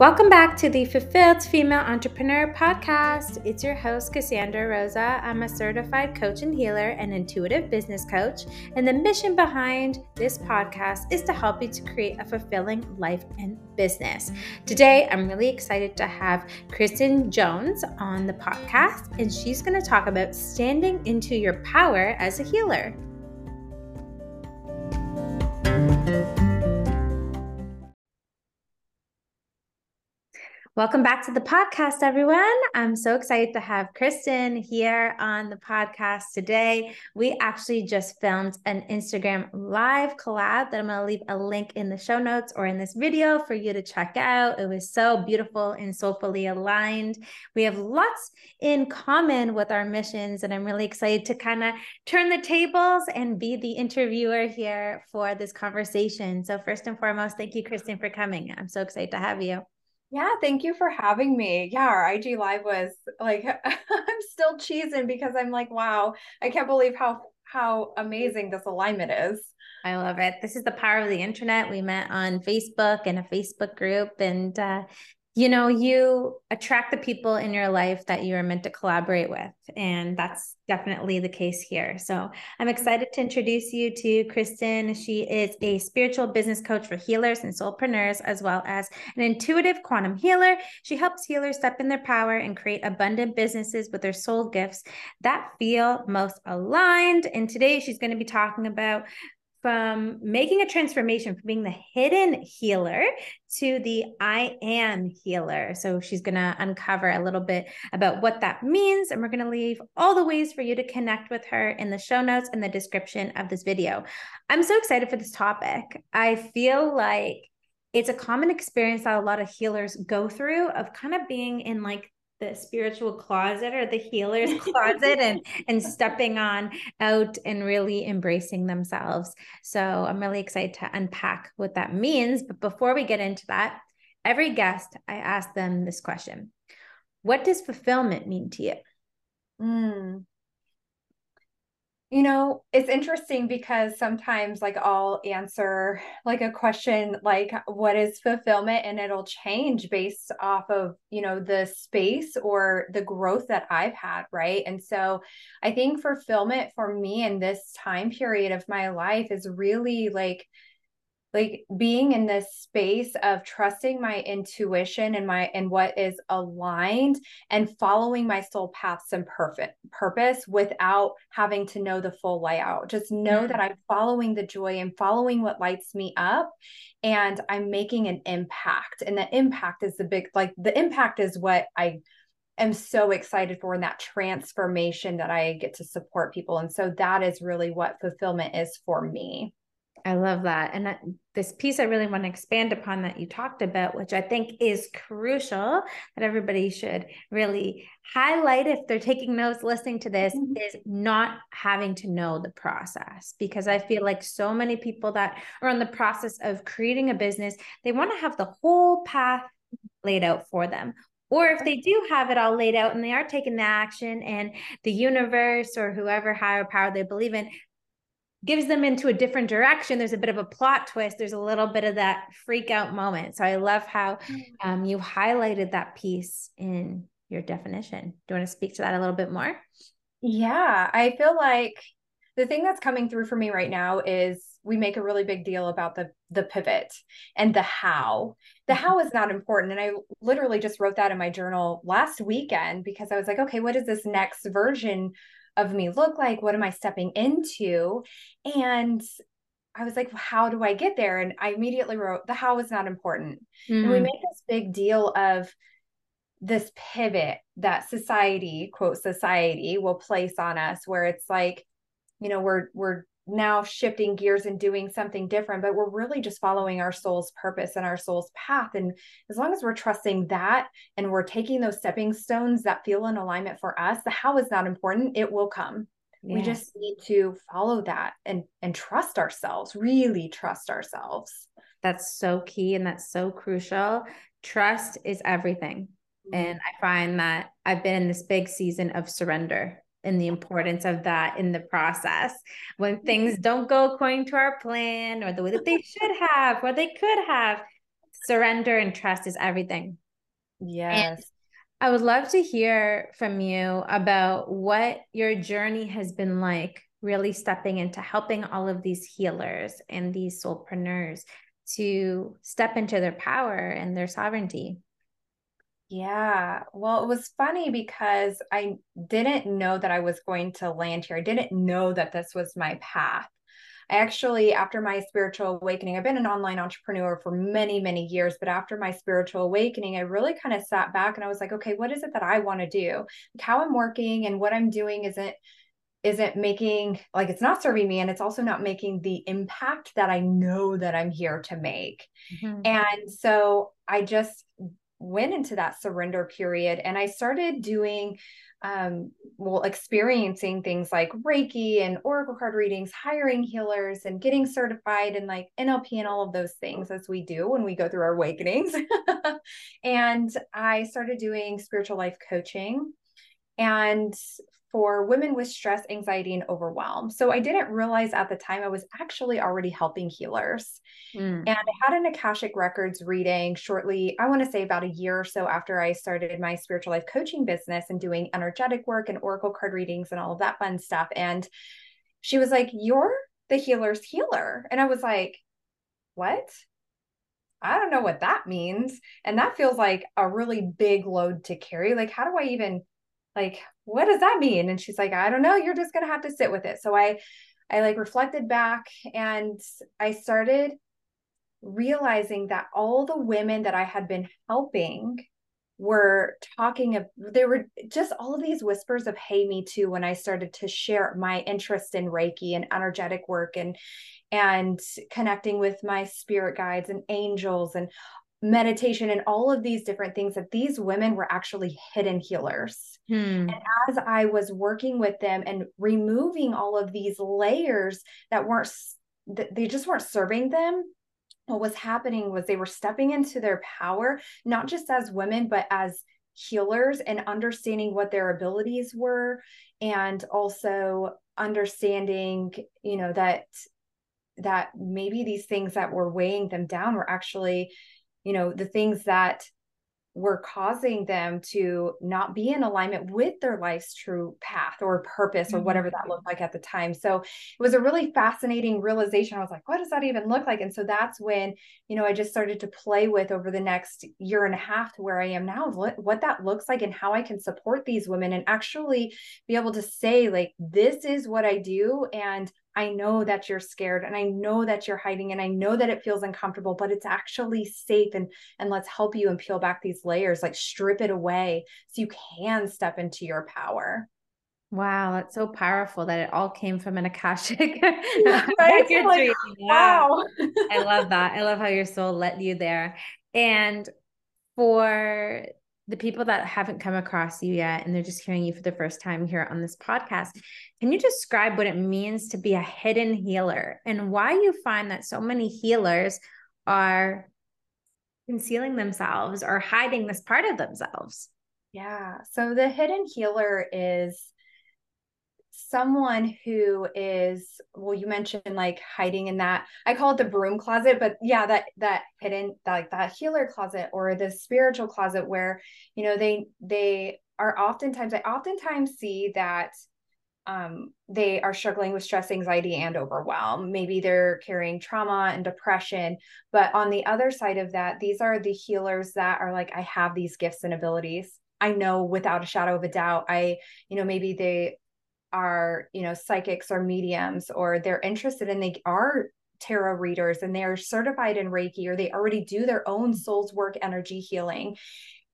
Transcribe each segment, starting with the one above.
Welcome back to the Fulfilled Female Entrepreneur Podcast. It's your host, Cassandra Rosa. I'm a certified coach and healer and intuitive business coach. And the mission behind this podcast is to help you to create a fulfilling life and business. Today, I'm really excited to have Christian Jones on the podcast, and she's going to talk about standing into your power as a healer. Welcome back to the podcast, everyone. I'm so excited to have Christian here on the podcast today. We actually just filmed an Instagram live collab that I'm going to leave a link in the show notes or in this video for you to check out. It was so beautiful and soulfully aligned. We have lots in common with our missions, and I'm really excited to kind of turn the tables and be the interviewer here for this conversation. So, first and foremost, thank you, Christian, for coming. I'm so excited to have you. Yeah, thank you for having me. Yeah, our IG live was like I'm still cheesing because I'm like, wow, I can't believe how how amazing this alignment is. I love it. This is the power of the internet. We met on Facebook in a Facebook group and uh, you know, you attract the people in your life that you are meant to collaborate with. And that's definitely the case here. So I'm excited to introduce you to Christian. She is a spiritual business coach for healers and soulpreneurs, as well as an intuitive quantum healer. She helps healers step in their power and create abundant businesses with their soul gifts that feel most aligned. And today she's going to be talking about from making a transformation from being the hidden healer to the I am healer. So she's going to uncover a little bit about what that means. And we're going to leave all the ways for you to connect with her in the show notes and the description of this video. I'm so excited for this topic. I feel like it's a common experience that a lot of healers go through of kind of being in like the spiritual closet or the healer's closet and and stepping on out and really embracing themselves. So i'm really excited to unpack what that means. But before we get into that every guest i ask them this question. What does fulfillment mean to you? Mm. You know, it's interesting because sometimes like I'll answer like a question like what is fulfillment and it'll change based off of, you know, the space or the growth that I've had, right? And so I think fulfillment for me in this time period of my life is really like like being in this space of trusting my intuition and my and what is aligned and following my soul paths and perfect purpose without having to know the full layout. Just know mm-hmm. that i'm following the joy and following what lights me up and i'm making an impact. And the impact is the big like the impact is what i am so excited for in that transformation that i get to support people. And so that is really what fulfillment is for me I love that. And that, this piece I really want to expand upon that you talked about, which I think is crucial that everybody should really highlight if they're taking notes, listening to this, mm-hmm. is not having to know the process. Because I feel like so many people that are in the process of creating a business, they want to have the whole path laid out for them. Or if they do have it all laid out and they are taking the action and the universe or whoever higher power they believe in gives them into a different direction. There's a bit of a plot twist. There's a little bit of that freak out moment. So i love how mm. um, you highlighted that piece in your definition. Do you want to speak to that a little bit more? Yeah i feel like the thing that's coming through for me right now is we make a really big deal about the the pivot and the how. The mm-hmm. how is not important and i literally just wrote that in my journal last weekend because i was like okay what is this next version of me look like? What am I stepping into? And I was like, well, how do I get there? And I immediately wrote, the how is not important. Mm. And we mm. make this big deal of this pivot that society, quote, society will place on us, where it's like, you know, we're we're now shifting gears and doing something different, but we're really just following our soul's purpose and our soul's path. And as long as we're trusting that and we're taking those stepping stones that feel in alignment for us, the how is not important. It will come. We just need to follow that and and trust ourselves, really trust ourselves. That's so key and that's so crucial. Trust is everything. Mm-hmm. And I find that I've been in this big season of surrender and the importance of that in the process when mm-hmm. things don't go according to our plan or the way that they should have or they could have surrender and trust is everything. Yes. And I would love to hear from you about what your journey has been like, really stepping into helping all of these healers and these soulpreneurs to step into their power and their sovereignty. Yeah. Well, it was funny because I didn't know that I was going to land here. I didn't know that this was my path. I actually, after my spiritual awakening, I've been an online entrepreneur for many, many years, but after my spiritual awakening, I really kind of sat back and I was like, okay, what is it that I want to do? Like how I'm working and what I'm doing isn't isn't making like it's not serving me and it's also not making the impact that I know that I'm here to make. Mm-hmm. And so I just went into that surrender period and I started doing um, well, experiencing things like Reiki and Oracle card readings, hiring healers, and getting certified in like NLP and all of those things as we do when we go through our awakenings. and I started doing spiritual life coaching. And for women with stress, anxiety, and overwhelm. So I didn't realize at the time I was actually already helping healers. Mm. And I had an Akashic Records reading shortly, I want to say about a year or so after I started my spiritual life coaching business and doing energetic work and oracle card readings and all of that fun stuff. And she was like, You're the healer's healer. And I was like, What? I don't know what that means. And that feels like a really big load to carry. Like, how do I even like what does that mean? And she's like i don't know you're just going to have to sit with it. So i i like reflected back and i started realizing that all the women that i had been helping were talking of there were just all of these whispers of hey me too when i started to share my interest in reiki and energetic work and and connecting with my spirit guides and angels and meditation and all of these different things that these women were actually hidden healers. Hmm. And as I was working with them and removing all of these layers that weren't, that they just weren't serving them. What was happening was they were stepping into their power, not just as women, but as healers and understanding what their abilities were and also understanding you know that that maybe these things that were weighing them down were actually you know the things that were causing them to not be in alignment with their life's true path or purpose or whatever that mm-hmm. looked like at the time. So it was a really fascinating realization. I was like, what does that even look like? And so that's when, you know, I just started to play with over the next year and a half to where I am now, what that looks like and how I can support these women and actually be able to say, like, this is what I do. And I know that you're scared and I know that you're hiding and I know that it feels uncomfortable, but it's actually safe and and let's help you and peel back these layers, like strip it away so you can step into your power. Wow, that's so powerful that it all came from an Akashic right? like, Wow. I love that. I love how your soul led you there. And for the people that haven't come across you yet and they're just hearing you for the first time here on this podcast, can you describe what it means to be a hidden healer and why you find that so many healers are concealing themselves or hiding this part of themselves? Yeah. So the hidden healer is someone who is well you mentioned like hiding in that i call it the broom closet but yeah that that hidden like that healer closet or the spiritual closet where you know they they are oftentimes i oftentimes see that um, they are struggling with stress, anxiety, and overwhelm. Maybe they're carrying trauma and depression. But on the other side of that, these are the healers that are like, I have these gifts and abilities. I know without a shadow of a doubt. I, you know, maybe they are you know psychics or mediums or they're interested and they are tarot readers and they're certified in reiki or they already do their own soul's work energy healing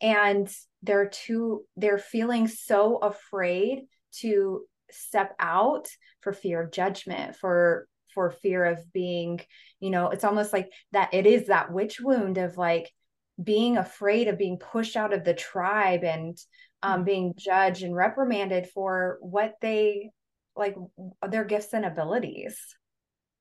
and they're too they're feeling so afraid to step out for fear of judgment for for fear of being you know it's almost like that it is that witch wound of like being afraid of being pushed out of the tribe and um, being judged and reprimanded for what they like their gifts and abilities.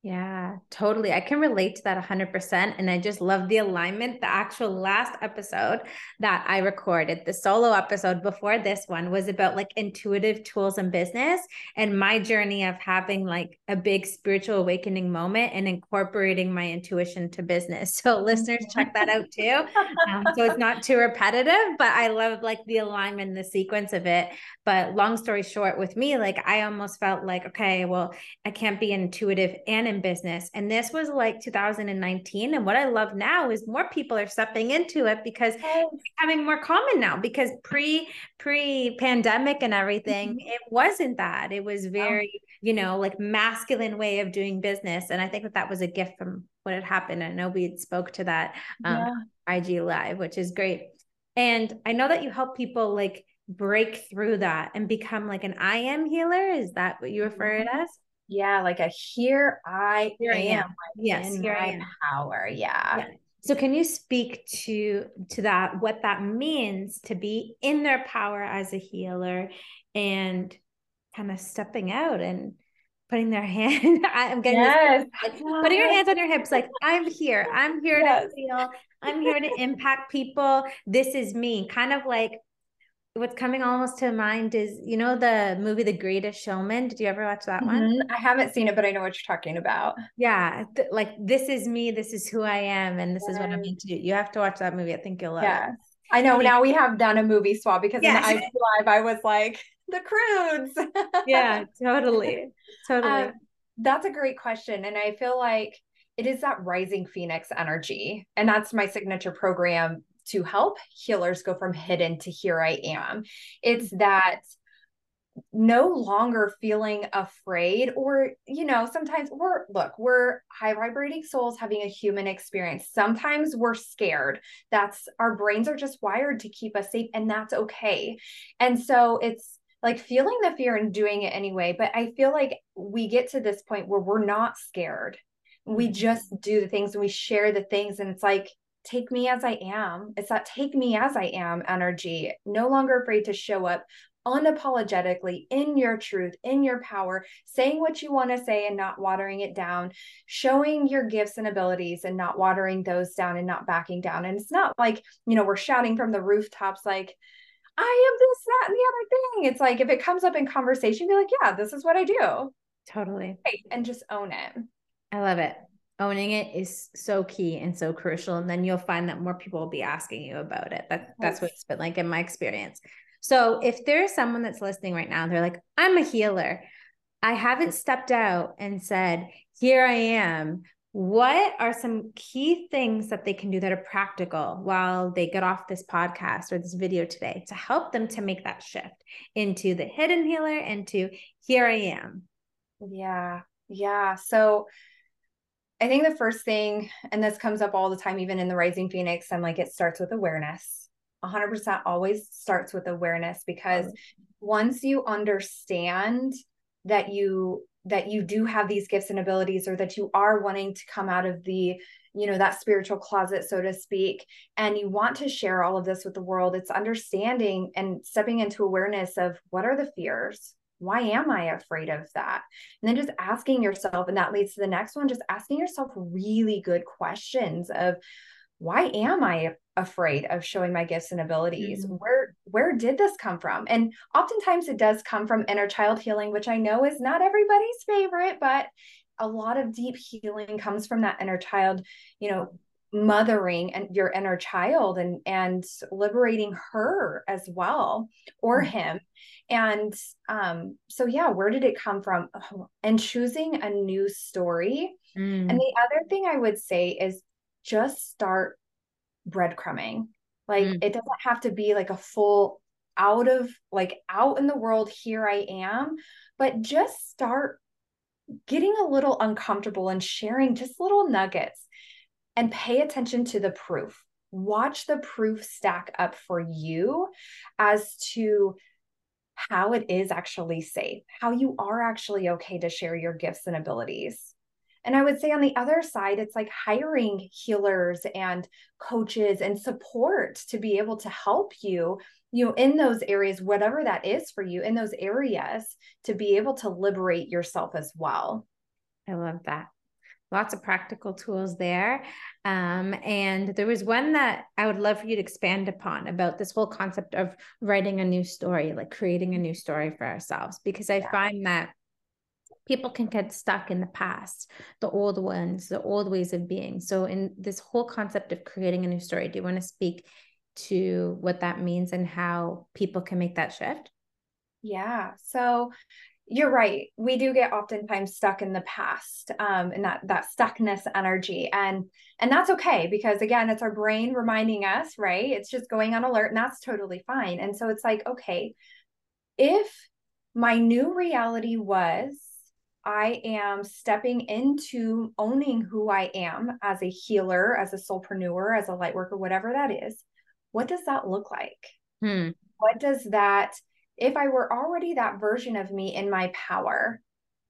Yeah, totally. I can relate to that 100%. And I just love the alignment. The actual last episode that I recorded, the solo episode before this one, was about like intuitive tools in business and my journey of having like a big spiritual awakening moment and incorporating my intuition to business. So, listeners, check that out too. Um, so, it's not too repetitive, but I love like the alignment and the sequence of it. But long story short, with me, like I almost felt like, okay, well, I can't be intuitive and in business. And this was like 2019. And what I love now is more people are stepping into it because it's becoming more common now because pre pre pandemic and everything, mm-hmm. it wasn't that. It was very, oh. you know, like masculine way of doing business. And I think that that was a gift from what had happened. I know we spoke to that um, yeah. IG live, which is great. And I know that you help people like break through that and become like an I am healer. Is that what you refer it mm-hmm. as? Yeah, like a here I here am. I am. yes, here I am. power. Yeah. yeah. So can you speak to to that what that means to be in their power as a healer and kind of stepping out and putting their hand I'm getting yes. this, like, putting your hands on your hips like I'm here. I'm here yes. to heal. I'm here to impact people. This is me. Kind of like what's coming almost to mind is you know the movie The Greatest Showman. Did you ever watch that mm-hmm. one? I haven't seen it, but I know what you're talking about. Yeah, th- like this is me. This is who I am, and this is what I'm meant to do. You have to watch that movie. I think you'll love yeah. it. I know. Now we have done a movie swap because yes. in the IG live, I was like the Croods. yeah, totally, totally. Um, that's a great question, and I feel like it is that rising phoenix energy, and that's my signature program to help healers go from hidden to here I am. It's that no longer feeling afraid or you know sometimes we're look we're high vibrating souls having a human experience sometimes we're scared that's our brains are just wired to keep us safe and that's okay and so it's like feeling the fear and doing it anyway but i feel like we get to this point where we're not scared we mm-hmm. just do the things and we share the things and it's like take me as I am. It's that take me as I am energy, no longer afraid to show up unapologetically in your truth, in your power, saying what you want to say and not watering it down, showing your gifts and abilities and not watering those down and not backing down. And it's not like, you know, we're shouting from the rooftops, like, I am this, that, and the other thing. It's like if it comes up in conversation, be like, yeah, this is what I do. Totally. And just own it. I love it owning it is so key and so crucial and then you'll find that more people will be asking you about it. That that's what it's been like in my experience. So if there's someone that's listening right now they're like i'm a healer. I haven't stepped out and said here i am. What are some key things that they can do that are practical while they get off this podcast or this video today to help them to make that shift into the hidden healer and to here i am. Yeah. Yeah. So I think the first thing, and this comes up all the time, even in the Rising Phoenix, I'm like, it starts with awareness. 100% always starts with awareness because once you understand that you that you do have these gifts and abilities or that you are wanting to come out of the you know that spiritual closet so to speak and you want to share all of this with the world it's understanding and stepping into awareness of what are the fears why am I afraid of that? And then just asking yourself, and that leads to the next one, just asking yourself really good questions of why am I afraid of showing my gifts and abilities? Mm-hmm. Where where did this come from? And oftentimes it does come from inner child healing, which I know is not everybody's favorite, but a lot of deep healing comes from that inner child, you know, mothering and your inner child and and liberating her as well or mm-hmm. him and um so yeah where did it come from and choosing a new story mm. and the other thing i would say is just start breadcrumbing like mm. it doesn't have to be like a full out of like out in the world here i am but just start getting a little uncomfortable and sharing just little nuggets and pay attention to the proof. Watch the proof stack up for you as to how it is actually safe, how you are actually okay to share your gifts and abilities. And I would say on the other side, it's like hiring healers and coaches and support to be able to help you, you know, in those areas, whatever that is for you, in those areas, to be able to liberate yourself as well. I love that. Lots of practical tools there. Um, and there was one that I would love for you to expand upon about this whole concept of writing a new story, like creating a new story for ourselves, because I yeah. find that people can get stuck in the past, the old ones, the old ways of being. So, in this whole concept of creating a new story, do you want to speak to what that means and how people can make that shift? Yeah. So, you're right we do get oftentimes stuck in the past um and that that stuckness energy and and that's okay because again it's our brain reminding us right it's just going on alert and that's totally fine and so it's like okay if my new reality was I am stepping into owning who I am as a healer, as a soulpreneur, as a light worker, whatever that is. What does that look like? Hmm. What does that if I were already that version of me in my power,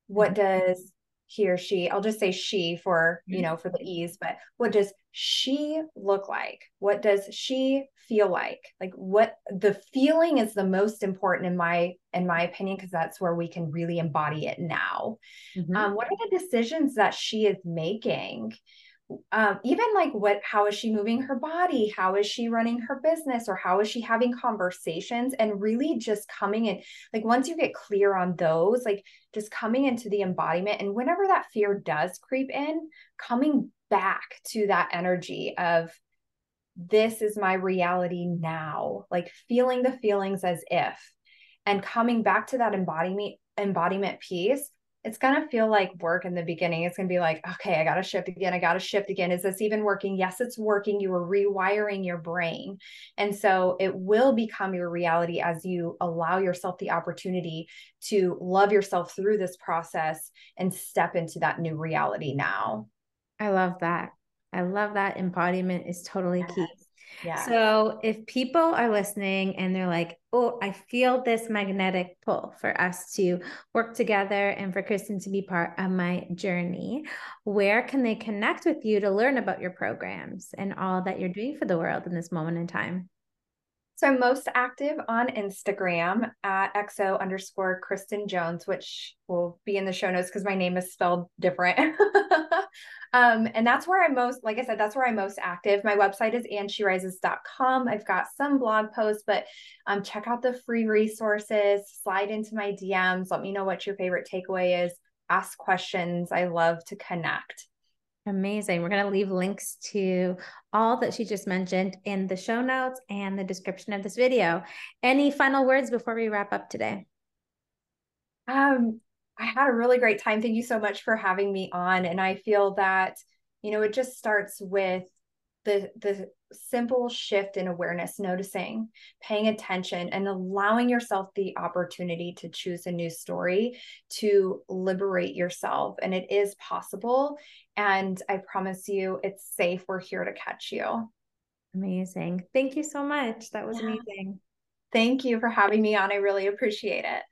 what mm-hmm. does he or she, I'll just say she for, you mm-hmm. know, for the ease, but what does she look like? What does she feel like? Like what the feeling is the most important in my in my opinion because that's where we can really embody it now. Mm-hmm. Um, what are the decisions that she is making? Um, even like what how is she moving her body? How is she running her business? Or how is she having conversations? And really just coming in like once you get clear on those like just coming into the embodiment and whenever that fear does creep in coming back to that energy of this is my reality now like feeling the feelings as if and coming back to that embodiment embodiment piece it's going to feel like work in the beginning. It's going to be like, okay, I got to shift again. I got to shift again. Is this even working? Yes, it's working. You are rewiring your brain. And so it will become your reality as you allow yourself the opportunity to love yourself through this process and step into that new reality now. I love that. I love that embodiment is totally yes. key. Yeah. So if people are listening and they're like, oh, I feel this magnetic pull for us to work together and for Christian to be part of my journey, where can they connect with you to learn about your programs and all that you're doing for the world in this moment in time? So I'm most active on Instagram at exo underscore Christian Jones, which will be in the show notes because my name is spelled different. um, and that's where I'm most, like I said, that's where I'm most active. My website is andsherises.com. I've got some blog posts, but um, check out the free resources, slide into my DMs, let me know what your favorite takeaway is, ask questions. I love to connect. Amazing. We're going to leave links to all that she just mentioned in the show notes and the description of this video. Any final words before we wrap up today? Um, I had a really great time. Thank you so much for having me on. And I feel that, you know, it just starts with the the simple shift in awareness noticing paying attention and allowing yourself the opportunity to choose a new story to liberate yourself. And it is possible. And i promise you it's safe. We're here to catch you. Amazing. Thank you so much. That was yeah. amazing. Thank you for having me on. I really appreciate it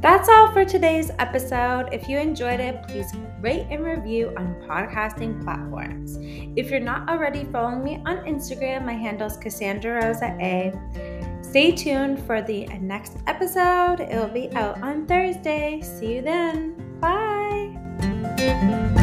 That's all for today's episode. If you enjoyed it, please rate and review on podcasting platforms. If you're not already following me on Instagram, my handle is Cassandra Rosa A. Stay tuned for the next episode. It will be out on Thursday. See you then. Bye.